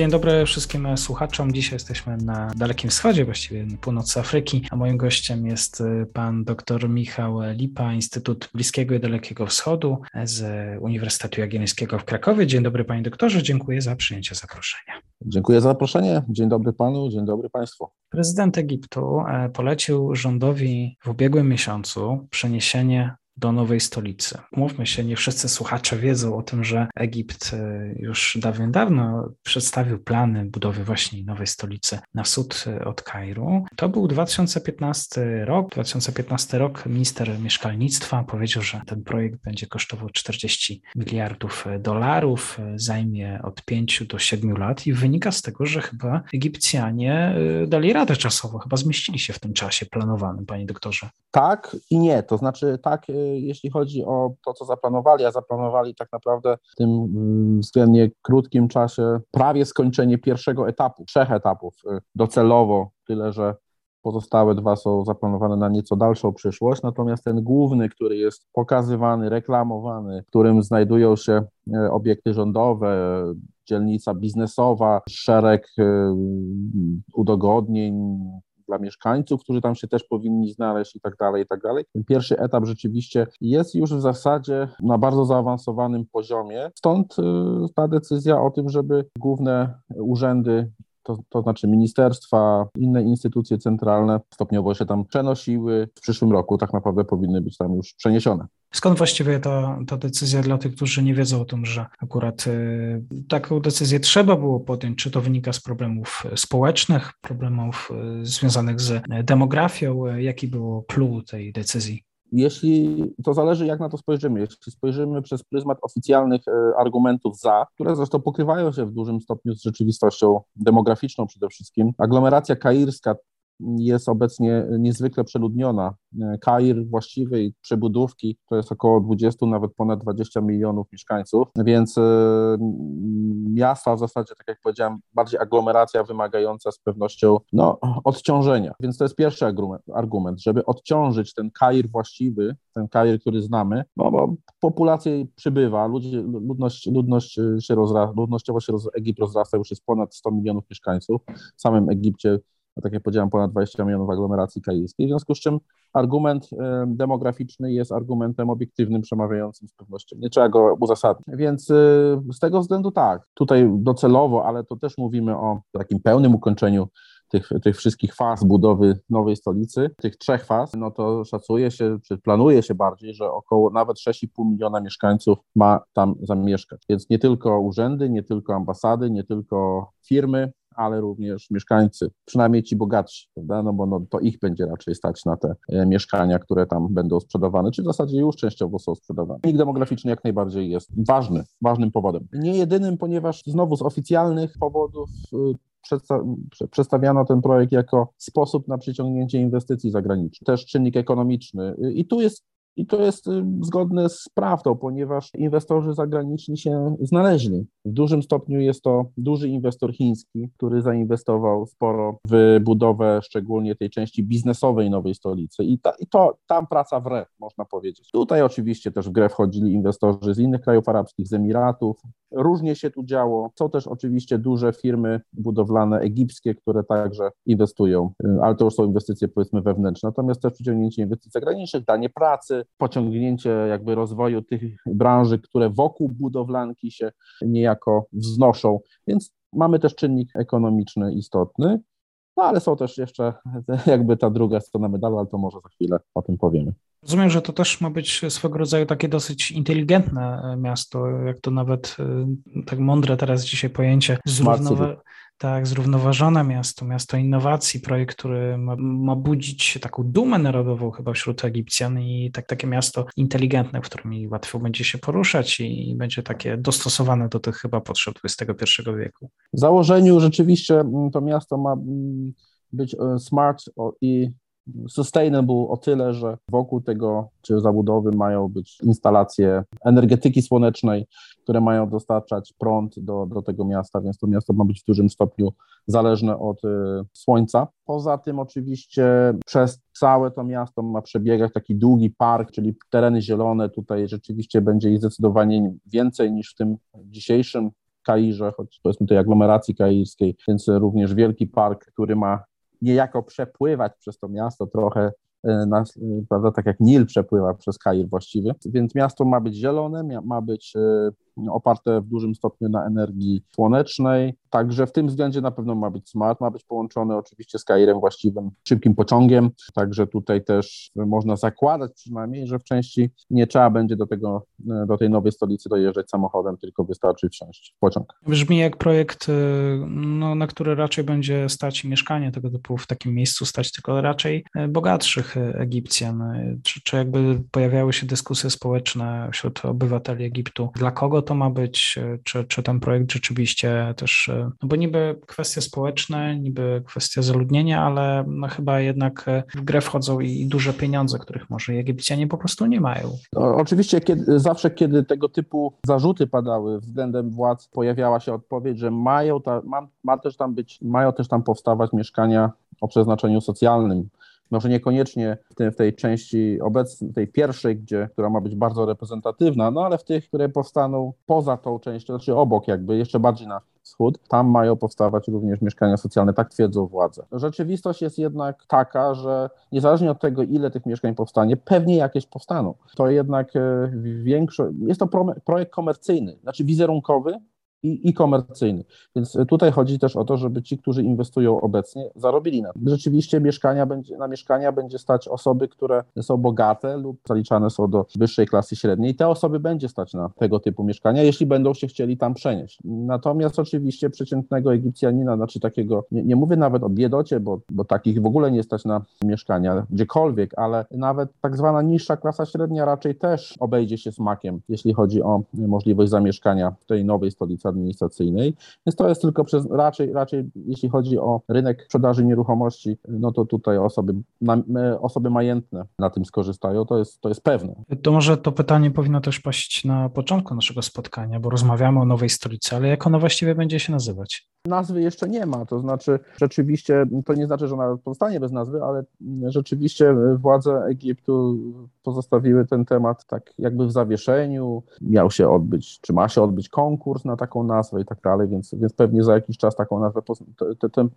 Dzień dobry wszystkim słuchaczom. Dzisiaj jesteśmy na Dalekim Wschodzie, właściwie na północy Afryki, a moim gościem jest y, pan dr Michał Lipa, Instytut Bliskiego i Dalekiego Wschodu z Uniwersytetu Jagiellońskiego w Krakowie. Dzień dobry panie doktorze, dziękuję za przyjęcie zaproszenia. Dziękuję za zaproszenie. Dzień dobry panu, dzień dobry państwu. Prezydent Egiptu e, polecił rządowi w ubiegłym miesiącu przeniesienie do nowej stolicy. Mówmy się, nie wszyscy słuchacze wiedzą o tym, że Egipt e, już dawno, dawno przedstawił plany budowy właśnie nowej stolicy na wschód e, od Kairu. To był 2015 rok. 2015 rok minister mieszkalnictwa powiedział, że ten projekt będzie kosztował 40 miliardów dolarów, e, zajmie od 5 do 7 lat i wynika z tego, że chyba Egipcjanie dali radę czasowo, chyba zmieścili się w tym czasie planowanym, panie doktorze. Tak i nie, to znaczy tak jeśli chodzi o to, co zaplanowali, a zaplanowali tak naprawdę w tym mm, względnie krótkim czasie prawie skończenie pierwszego etapu, trzech etapów y, docelowo, tyle że Pozostałe dwa są zaplanowane na nieco dalszą przyszłość, natomiast ten główny, który jest pokazywany, reklamowany, w którym znajdują się y, obiekty rządowe, dzielnica biznesowa, szereg y, udogodnień, dla mieszkańców, którzy tam się też powinni znaleźć i tak dalej, i tak dalej. Ten pierwszy etap rzeczywiście jest już w zasadzie na bardzo zaawansowanym poziomie, stąd y, ta decyzja o tym, żeby główne urzędy to, to, znaczy ministerstwa, inne instytucje centralne stopniowo się tam przenosiły. W przyszłym roku tak naprawdę powinny być tam już przeniesione. Skąd właściwie ta, ta decyzja dla tych, którzy nie wiedzą o tym, że akurat y, taką decyzję trzeba było podjąć? Czy to wynika z problemów społecznych, problemów y, związanych z demografią? Jaki było clue tej decyzji? Jeśli to zależy, jak na to spojrzymy. Jeśli spojrzymy przez pryzmat oficjalnych e, argumentów za, które zresztą pokrywają się w dużym stopniu z rzeczywistością demograficzną przede wszystkim, aglomeracja kairska jest obecnie niezwykle przeludniona. Kair właściwej przebudówki to jest około 20, nawet ponad 20 milionów mieszkańców, więc e, miasta w zasadzie, tak jak powiedziałem, bardziej aglomeracja wymagająca z pewnością no, odciążenia. Więc to jest pierwszy argument, żeby odciążyć ten Kair właściwy, ten Kair, który znamy, no bo populacja przybywa, ludzie, ludność, ludność się rozrasta, ludnościowo się roz, Egipt rozrasta, już jest ponad 100 milionów mieszkańców. W samym Egipcie no tak jak powiedziałem, ponad 20 milionów aglomeracji kairskiej, w związku z czym argument e, demograficzny jest argumentem obiektywnym, przemawiającym z pewnością. Nie trzeba go uzasadnić. Więc e, z tego względu tak, tutaj docelowo, ale to też mówimy o takim pełnym ukończeniu tych, tych wszystkich faz budowy nowej stolicy, tych trzech faz, no to szacuje się, czy planuje się bardziej, że około nawet 6,5 miliona mieszkańców ma tam zamieszkać. Więc nie tylko urzędy, nie tylko ambasady, nie tylko firmy, ale również mieszkańcy, przynajmniej ci bogatsi, prawda? No bo no, to ich będzie raczej stać na te e, mieszkania, które tam będą sprzedawane, czy w zasadzie już częściowo są sprzedawane. Nik demograficzny jak najbardziej jest ważny, ważnym powodem. Nie jedynym, ponieważ znowu z oficjalnych powodów y, przedstawiano ten projekt jako sposób na przyciągnięcie inwestycji zagranicznych, też czynnik ekonomiczny. I tu jest i to jest y, zgodne z prawdą, ponieważ inwestorzy zagraniczni się znaleźli. W dużym stopniu jest to duży inwestor chiński, który zainwestował sporo w budowę szczególnie tej części biznesowej nowej stolicy. I, ta, i to tam praca wre, można powiedzieć. Tutaj oczywiście też w grę wchodzili inwestorzy z innych krajów arabskich, z Emiratów. Różnie się tu działo. Są też oczywiście duże firmy budowlane egipskie, które także inwestują, y, ale to już są inwestycje powiedzmy wewnętrzne. Natomiast też przyciągnięcie inwestycji zagranicznych, danie pracy, pociągnięcie jakby rozwoju tych branży, które wokół budowlanki się niejako wznoszą. Więc mamy też czynnik ekonomiczny istotny, no ale są też jeszcze jakby ta druga strona medalu, ale to może za chwilę o tym powiemy. Rozumiem, że to też ma być swego rodzaju takie dosyć inteligentne miasto, jak to nawet e, tak mądre teraz dzisiaj pojęcie, zrównowa- Tak, zrównoważone miasto, miasto innowacji, projekt, który ma, ma budzić taką dumę narodową chyba wśród Egipcjan i tak, takie miasto inteligentne, w którym łatwo będzie się poruszać i będzie takie dostosowane do tych chyba potrzeb XXI wieku. W założeniu rzeczywiście mm, to miasto ma mm, być e, smart i sustainable o tyle, że wokół tego czy zabudowy mają być instalacje energetyki słonecznej, które mają dostarczać prąd do, do tego miasta, więc to miasto ma być w dużym stopniu zależne od y, słońca. Poza tym oczywiście przez całe to miasto ma przebiegać taki długi park, czyli tereny zielone. Tutaj rzeczywiście będzie ich zdecydowanie więcej niż w tym dzisiejszym Kairze, choć powiedzmy tej aglomeracji kairskiej, więc również wielki park, który ma niejako przepływać przez to miasto trochę E, na, prawda, tak jak Nil przepływa przez Kair właściwie, więc miasto ma być zielone, ma być e, oparte w dużym stopniu na energii słonecznej, także w tym względzie na pewno ma być smart, ma być połączony oczywiście z Kairem właściwym szybkim pociągiem, także tutaj też można zakładać przynajmniej, że w części nie trzeba będzie do tego, e, do tej nowej stolicy dojeżdżać samochodem, tylko wystarczy wsiąść w pociąg. Brzmi jak projekt, no, na który raczej będzie stać mieszkanie tego typu w takim miejscu stać, tylko raczej bogatszych Egipcjan? Czy, czy jakby pojawiały się dyskusje społeczne wśród obywateli Egiptu? Dla kogo to ma być? Czy, czy ten projekt rzeczywiście też, no bo niby kwestie społeczne, niby kwestia zaludnienia, ale no chyba jednak w grę wchodzą i, duże pieniądze, których może Egipcjanie po prostu nie mają. No, oczywiście kiedy, zawsze, kiedy tego typu zarzuty padały względem władz, pojawiała się odpowiedź, że mają ta, ma, ma też tam być, mają też tam powstawać mieszkania o przeznaczeniu socjalnym może niekoniecznie w, tym, w tej części obecnej, tej pierwszej, gdzie, która ma być bardzo reprezentatywna, no ale w tych, które powstaną poza tą częścią, znaczy obok jakby, jeszcze bardziej na wschód, tam mają powstawać również mieszkania socjalne, tak twierdzą władze. Rzeczywistość jest jednak taka, że niezależnie od tego, ile tych mieszkań powstanie, pewnie jakieś powstaną. To jednak e, większość, jest to projekt komercyjny, znaczy wizerunkowy, i, i komercyjny. Więc tutaj chodzi też o to, żeby ci, którzy inwestują obecnie, zarobili na tym. Rzeczywiście mieszkania będzie, na mieszkania będzie stać osoby, które są bogate lub zaliczane są do wyższej klasy średniej. Te osoby będzie stać na tego typu mieszkania, jeśli będą się chcieli tam przenieść. Natomiast oczywiście przeciętnego Egipcjanina, znaczy takiego, nie, nie mówię nawet o biedocie, bo, bo takich w ogóle nie stać na mieszkania gdziekolwiek, ale nawet tak zwana niższa klasa średnia raczej też obejdzie się smakiem, jeśli chodzi o możliwość zamieszkania w tej nowej stolicy administracyjnej, więc to jest tylko przez, raczej, raczej jeśli chodzi o rynek sprzedaży nieruchomości, no to tutaj osoby, osoby majętne na tym skorzystają, to jest, to jest pewne. To może to pytanie powinno też paść na początku naszego spotkania, bo rozmawiamy o nowej stolicy, ale jak ona właściwie będzie się nazywać? Nazwy jeszcze nie ma, to znaczy rzeczywiście, to nie znaczy, że ona pozostanie bez nazwy, ale rzeczywiście władze Egiptu pozostawiły ten temat tak jakby w zawieszeniu. Miał się odbyć, czy ma się odbyć konkurs na taką nazwę i tak dalej, więc, więc pewnie za jakiś czas taką nazwę,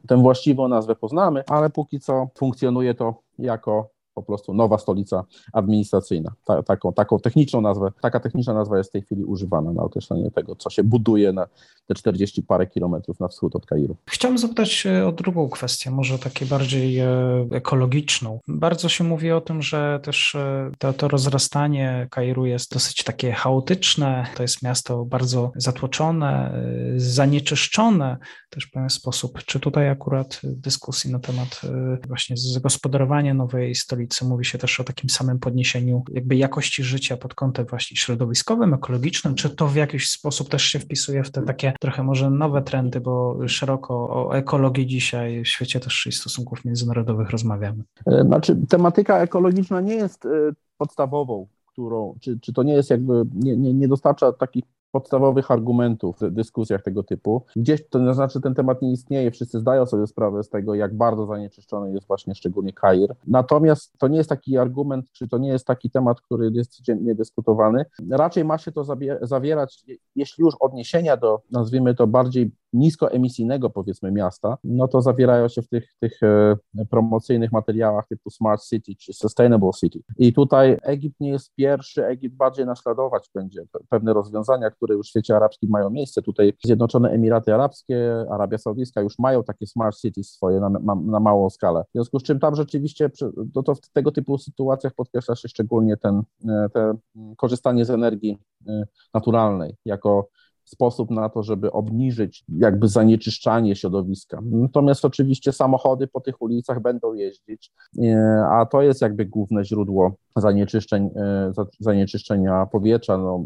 tę właściwą nazwę poznamy, ale póki co funkcjonuje to jako po prostu nowa stolica administracyjna. Ta, taką, taką techniczną nazwę, taka techniczna nazwa jest w tej chwili używana na określenie tego, co się buduje na te 40 parę kilometrów na wschód od Kairu. Chciałbym zapytać o drugą kwestię, może takie bardziej e, ekologiczną. Bardzo się mówi o tym, że też e, to, to rozrastanie Kairu jest dosyć takie chaotyczne, to jest miasto bardzo zatłoczone, e, zanieczyszczone też w pewien sposób. Czy tutaj akurat dyskusji na temat właśnie zagospodarowania nowej stolicy stolicy mówi się też o takim samym podniesieniu jakby jakości życia pod kątem właśnie środowiskowym, ekologicznym, czy to w jakiś sposób też się wpisuje w te takie trochę może nowe trendy, bo szeroko o ekologii dzisiaj w świecie też i stosunków międzynarodowych rozmawiamy. E, znaczy tematyka ekologiczna nie jest e, podstawową którą, czy, czy to nie jest jakby, nie, nie, nie dostarcza takich podstawowych argumentów w dyskusjach tego typu. Gdzieś to znaczy ten temat nie istnieje, wszyscy zdają sobie sprawę z tego, jak bardzo zanieczyszczony jest właśnie szczególnie Kair. Natomiast to nie jest taki argument, czy to nie jest taki temat, który jest codziennie dyskutowany. Raczej ma się to zawierać, jeśli już odniesienia do, nazwijmy to, bardziej niskoemisyjnego powiedzmy miasta, no to zawierają się w tych, tych e, promocyjnych materiałach typu Smart City czy Sustainable City. I tutaj Egipt nie jest pierwszy, Egipt bardziej naśladować będzie pewne rozwiązania, które już w świecie arabskim mają miejsce. Tutaj Zjednoczone Emiraty Arabskie, Arabia Saudyjska już mają takie Smart Cities swoje na, na, na małą skalę. W związku z czym tam rzeczywiście to, to w tego typu sytuacjach podkreśla się szczególnie ten, e, te korzystanie z energii e, naturalnej jako sposób na to, żeby obniżyć jakby zanieczyszczanie środowiska. Natomiast oczywiście samochody po tych ulicach będą jeździć, e, a to jest jakby główne źródło zanieczyszczeń, e, zanieczyszczenia powietrza. No,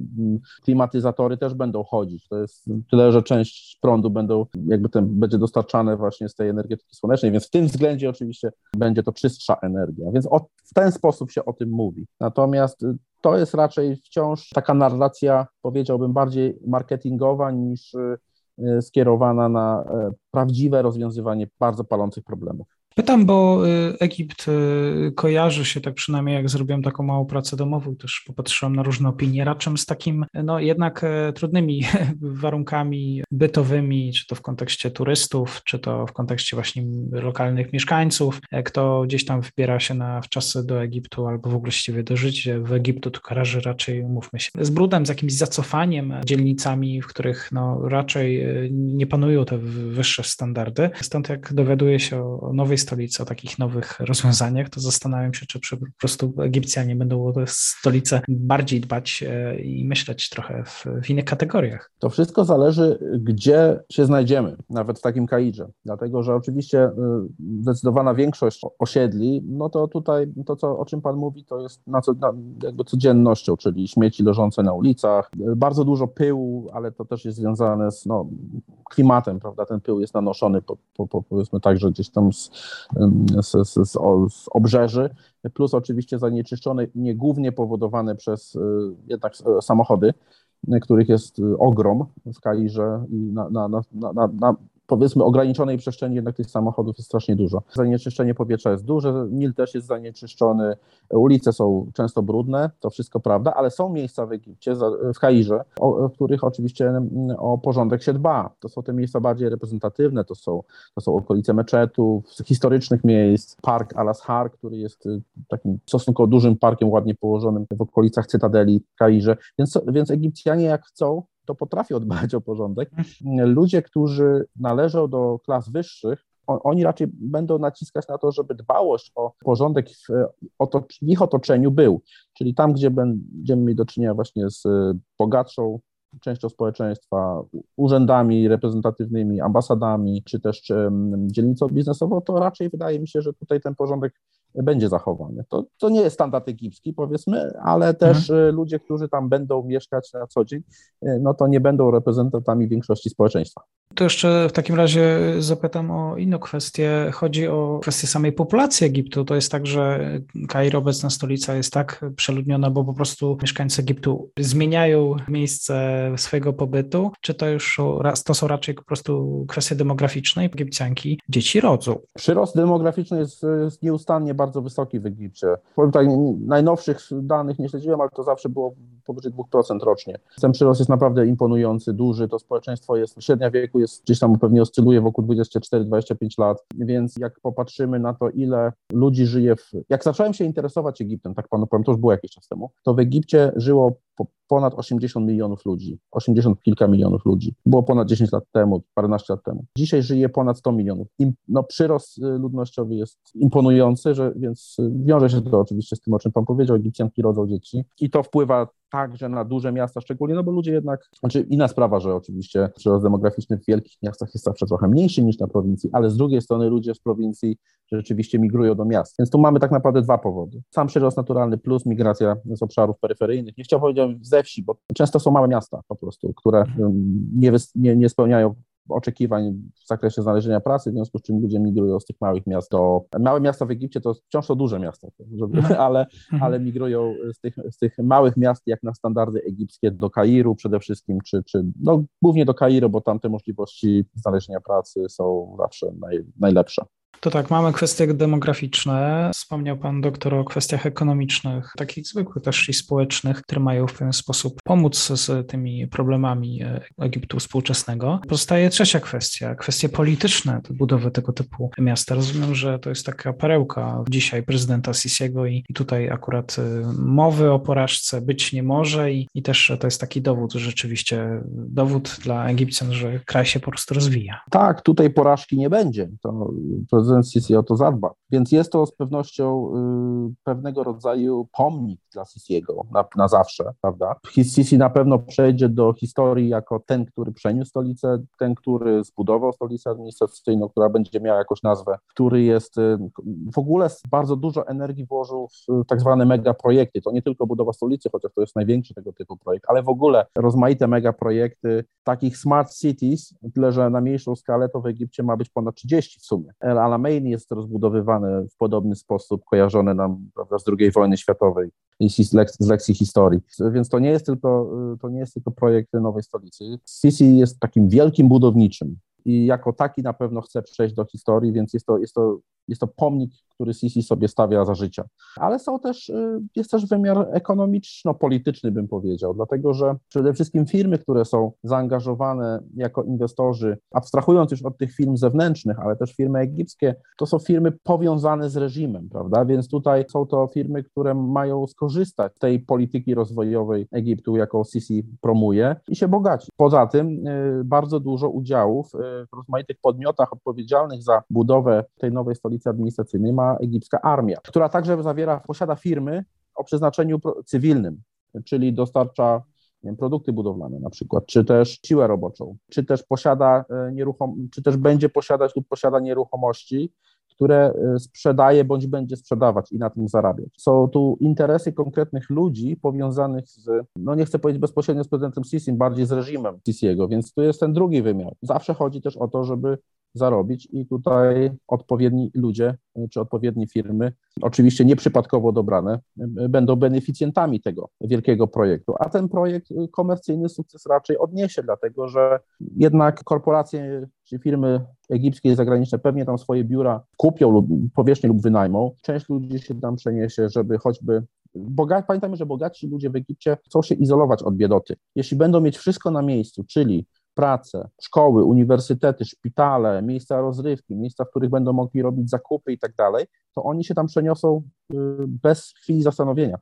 klimatyzatory też będą chodzić. To jest tyle, że część prądu będą, jakby ten, będzie dostarczane właśnie z tej energetyki słonecznej, więc w tym względzie oczywiście będzie to czystsza energia. Więc o, w ten sposób się o tym mówi. Natomiast to jest raczej wciąż taka narracja, powiedziałbym, bardziej marketingowa niż y, skierowana na e, prawdziwe rozwiązywanie bardzo palących problemów. Pytam, bo y, Egipt y, kojarzy się, tak przynajmniej jak zrobiłem taką małą pracę domową, też popatrzyłem na różne opinie, raczej z takim, no jednak e, trudnymi warunkami bytowymi, czy to w kontekście turystów, czy to w kontekście właśnie lokalnych mieszkańców. E, kto gdzieś tam wybiera się na wczasy do Egiptu albo w ogóle właściwie do życia w Egiptu, to kojarzy raczej, umówmy się, z brudem, z jakimś zacofaniem, dzielnicami, w których no raczej e, nie panują te wyższe standardy. Stąd jak dowiaduje się o nowej stolicy, o takich nowych rozwiązaniach, to zastanawiam się, czy po prostu Egipcjanie będą o tę stolicę bardziej dbać e, i myśleć trochę w, w innych kategoriach. To wszystko zależy, gdzie się znajdziemy, nawet w takim Kairze, dlatego że oczywiście e, zdecydowana większość osiedli, no to tutaj to, co, o czym Pan mówi, to jest na, co, na jakby codziennością, czyli śmieci leżące na ulicach, bardzo dużo pyłu, ale to też jest związane z no, klimatem, prawda? Ten pył jest nanoszony po, po, po powiedzmy tak, że gdzieś tam z, z, z, z obrzeży, plus oczywiście zanieczyszczone, nie głównie powodowane przez y, jednak samochody, których jest ogrom w Kairze i na, na, na, na powiedzmy ograniczonej przestrzeni jednak tych samochodów jest strasznie dużo. Zanieczyszczenie powietrza jest duże, Nil też jest zanieczyszczony, ulice są często brudne, to wszystko prawda, ale są miejsca w Egipcie, w Kairze, w których oczywiście mm, o porządek się dba. To są te miejsca bardziej reprezentatywne, to są, to są okolice meczetów, historycznych miejsc, park Al-Azhar, który jest y, takim stosunkowo dużym parkiem, ładnie położonym w okolicach Cytadeli w Kairze, więc, więc Egipcjanie jak chcą, to potrafią dbać o porządek. Ludzie, którzy należą do klas wyższych, oni raczej będą naciskać na to, żeby dbałość o porządek w, ich otoczeniu był. Czyli tam, gdzie będziemy mieli do czynienia właśnie z bogatszą częścią społeczeństwa, urzędami reprezentatywnymi, ambasadami, czy też dzielnicą biznesową, to raczej wydaje mi się, że tutaj ten porządek będzie zachowany. To, to nie jest standard egipski, powiedzmy, ale też mhm. Y, ludzie, którzy tam będą mieszkać na co dzień, y, no to nie będą reprezentantami większości społeczeństwa. To jeszcze w takim razie zapytam o inną kwestię. Chodzi o kwestię samej populacji Egiptu. To jest tak, że Kairo, obecna stolica, jest tak przeludniona, bo po prostu mieszkańcy Egiptu zmieniają miejsce swojego pobytu, czy to już to są raczej po prostu kwestie demograficzne i Egipcjanki dzieci rodzą? Przyrost demograficzny jest, jest nieustannie bardzo wysoki w Egipcie. Powiem tak, najnowszych danych nie śledziłem, ale to zawsze było powyżej 2% rocznie. Ten przyrost jest naprawdę imponujący, duży. To społeczeństwo jest, średnia wieku jest gdzieś tam pewnie oscyluje wokół 24-25 lat, więc jak popatrzymy na to, ile ludzi żyje w... Jak zacząłem się interesować Egiptem, tak panu powiem, to już było jakiś czas temu, to w Egipcie żyło ponad 80 milionów ludzi, 80 kilka milionów ludzi. Było ponad 10 lat temu, paręnaście lat temu. Dzisiaj żyje ponad 100 milionów. no, przyrost y, ludnościowy jest imponujący, że, więc y, wiąże się to oczywiście z tym, o czym pan powiedział, Egipcjanki rodzą dzieci i to wpływa także na duże miasta szczególnie, no bo ludzie jednak, znaczy inna sprawa, że oczywiście przyrost demograficzny w wielkich miastach jest zawsze trochę mniejszy niż na prowincji, ale z drugiej strony ludzie z prowincji rzeczywiście migrują do miast. Więc tu mamy tak naprawdę dwa powody. Sam przyrost naturalny plus migracja z obszarów peryferyjnych. Nie chciałbym powiedzieć ze wsi, bo często są małe miasta po prostu, które mhm. nie, nie, nie spełniają oczekiwań w zakresie znalezienia pracy, w związku z czym ludzie migrują z tych małych miast do... Małe miasta w Egipcie to wciąż to duże miasta, żeby, mhm. ale, mhm. ale migrują z tych, z tych małych miast jak na standardy egipskie do Kairu przede wszystkim, czy, czy no, głównie do Kairu, bo tam te możliwości znalezienia pracy są zawsze naj, najlepsze. To tak, mamy kwestie demograficzne. Wspomniał Pan doktor o kwestiach ekonomicznych, takich zwykłych też i społecznych, które mają w pewien sposób pomóc z tymi problemami e, Egiptu współczesnego. Pozostaje trzecia kwestia, kwestie polityczne budowy tego typu miasta. Rozumiem, że to jest taka perełka dzisiaj prezydenta Sisiego i, i tutaj akurat e, mowy o porażce być nie może i, i też to jest taki dowód, rzeczywiście dowód dla Egipcjan, że kraj się po prostu rozwija. Tak, tutaj porażki nie będzie. To prezydent prezydent Sisi o to zadba. Więc jest to z pewnością y, pewnego rodzaju pomnik dla Sisiego na, na zawsze, prawda? Sisi na pewno przejdzie do historii jako ten, który przeniósł stolicę, ten, który zbudował stolicę administracyjną, która będzie miała jakąś nazwę, który jest y, w ogóle bardzo dużo energii włożył w tak zwane megaprojekty. To nie tylko budowa stolicy, chociaż to jest największy tego typu projekt, ale w ogóle rozmaite megaprojekty takich smart cities, tyle że na mniejszą skalę to w Egipcie ma być ponad 30 w sumie. Alamein jest rozbudowywany w podobny sposób, kojarzony nam prawda, z II wojny światowej z lekcji historii. Więc to nie jest tylko, to nie jest tylko projekt nowej stolicy. Sisi jest takim wielkim budowniczym i jako taki na pewno chce przejść do historii, więc jest to, jest to, jest to pomnik który Sisi sobie stawia za życia. Ale są też, y, jest też wymiar ekonomiczno-polityczny, bym powiedział, dlatego że przede wszystkim firmy, które są zaangażowane jako inwestorzy, abstrahując już od tych firm zewnętrznych, ale też firmy egipskie, to są firmy powiązane z reżimem, prawda? Więc tutaj są to firmy, które mają skorzystać z tej polityki rozwojowej Egiptu, jaką Sisi promuje i się bogaci. Poza tym y, bardzo dużo udziałów y, w rozmaitych podmiotach odpowiedzialnych za budowę tej nowej stolicy administracyjnej ma egipska armia, która także zawiera, posiada firmy o przeznaczeniu cywilnym, czyli dostarcza wiem, produkty budowlane na przykład, czy też siłę roboczą, czy też posiada e, nieruchom, czy też będzie posiadać lub posiada nieruchomości, które e, sprzedaje bądź będzie sprzedawać i na tym zarabiać. Są tu interesy konkretnych ludzi powiązanych z, no nie chcę powiedzieć bezpośrednio z prezydentem Sisi, bardziej z reżimem Sisiego, więc tu jest ten drugi wymiar. Zawsze chodzi też o to, żeby zarobić i tutaj odpowiedni ludzie czy odpowiednie firmy, oczywiście nieprzypadkowo dobrane, będą beneficjentami tego wielkiego projektu. A ten projekt komercyjny sukces raczej odniesie, dlatego że jednak korporacje czy firmy egipskie i zagraniczne pewnie tam swoje biura kupią lub powierzchnię lub wynajmą. Część ludzi się tam przeniesie, żeby choćby Bogaci, pamiętajmy, że bogaci ludzie w Egipcie chcą się izolować od biedoty. Jeśli będą mieć wszystko na miejscu, czyli pracę, szkoły, uniwersytety, szpitale, miejsca rozrywki, miejsca, w których będą mogli robić zakupy i tak dalej, to oni się tam przeniosą y, bez chwili zastanowienia.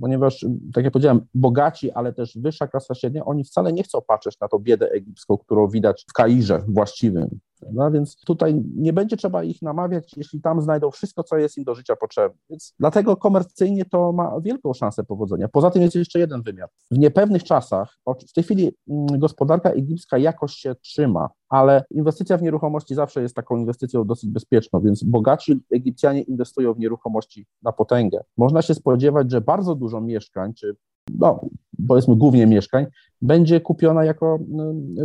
Ponieważ, tak jak powiedziałem, bogaci, ale też wyższa klasa średnia, oni wcale nie chcą patrzeć na tą biedę egipską, którą widać w Kairze właściwym, no więc tutaj nie będzie trzeba ich namawiać, jeśli tam znajdą wszystko, co jest im do życia potrzebne. Więc dlatego komercyjnie to ma wielką szansę powodzenia. Poza tym jest jeszcze jeden wymiar. W niepewnych czasach, w tej chwili mm, gospodarka egipska jakoś się trzyma, ale inwestycja w nieruchomości zawsze jest taką inwestycją dosyć bezpieczną, więc bogaci Egipcjanie inwestują w nieruchomości na potęgę. Można się spodziewać, że bardzo dużo mieszkań, czy no, powiedzmy głównie mieszkań, będzie kupiona jako,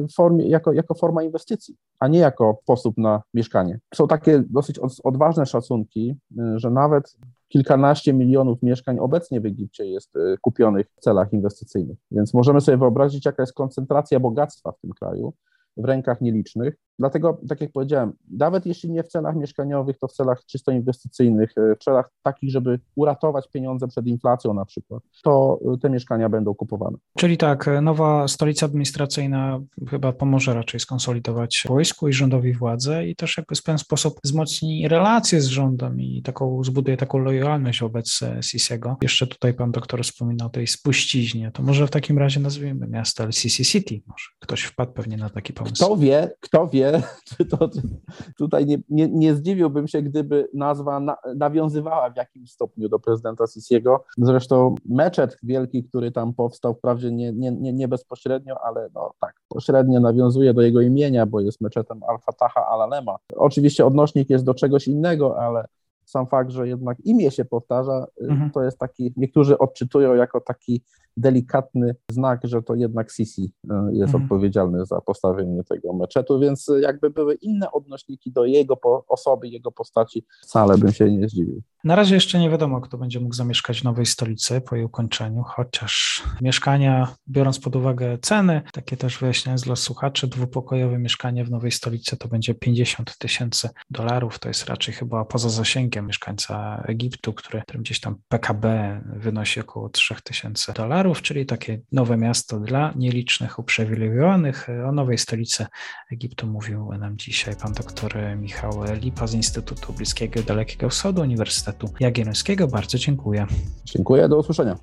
y, formie, jako, jako forma inwestycji, a nie jako sposób na mieszkanie. Są takie dosyć odważne szacunki, y, że nawet kilkanaście milionów mieszkań obecnie w Egipcie jest y, kupionych w celach inwestycyjnych. Więc możemy sobie wyobrazić, jaka jest koncentracja bogactwa w tym kraju w rękach nielicznych. Dlatego, tak jak powiedziałem, nawet jeśli nie w celach mieszkaniowych, to w celach czysto inwestycyjnych, e, w celach takich, żeby uratować pieniądze przed inflacją na przykład, to e, te mieszkania będą kupowane. Czyli tak, e, nowa stolica administracyjna chyba pomoże raczej skonsolidować wojsku i rządowi władzę i też jakby w pewien sposób wzmocni relacje z rządem i taką zbuduje taką lojalność wobec Sisiego. Jeszcze tutaj pan doktor wspominał o tej spuściźnie, to może w takim razie nazwijmy miasto LCC City. Może ktoś wpadł pewnie na taki pomysł. Kto wie, kto wie, czy to, czy tutaj nie, nie, nie, zdziwiłbym się, gdyby nazwa na, nawiązywała w jakimś stopniu do prezydenta Sisiego. Zresztą meczet wielki, który tam powstał, wprawdzie nie, nie, nie, nie bezpośrednio, ale no tak, pośrednio nawiązuje do jego imienia, bo jest meczetem Al-Fataha Al-Alema. Oczywiście odnośnik jest do czegoś innego, ale sam fakt, że jednak imię się powtarza, mhm. to jest taki, niektórzy odczytują jako taki delikatny znak, że to jednak Sisi e, jest mhm. odpowiedzialny za postawienie tego meczetu, więc jakby były inne odnośniki do jego osoby, jego postaci, wcale bym się nie zdziwił. Na razie jeszcze nie wiadomo, kto będzie mógł zamieszkać w nowej stolicy po jej ukończeniu, chociaż mieszkania, biorąc pod uwagę ceny, takie też wyjaśniając dla słuchaczy, dwupokojowe mieszkanie w nowej stolicy to będzie 50 tysięcy dolarów, to jest raczej chyba poza zasięgiem mieszkańca Egiptu, który, gdzieś tam PKB wynosi około 3 tysięcy dolarów czyli takie nowe miasto dla nielicznych, uprzywilejowanych. O nowej stolicy Egiptu mówił nam dzisiaj pan doktor Michał Lipa z Instytutu Bliskiego i Dalekiego Wschodu Uniwersytetu Jagiellońskiego. Bardzo dziękuję. Dziękuję, do usłyszenia.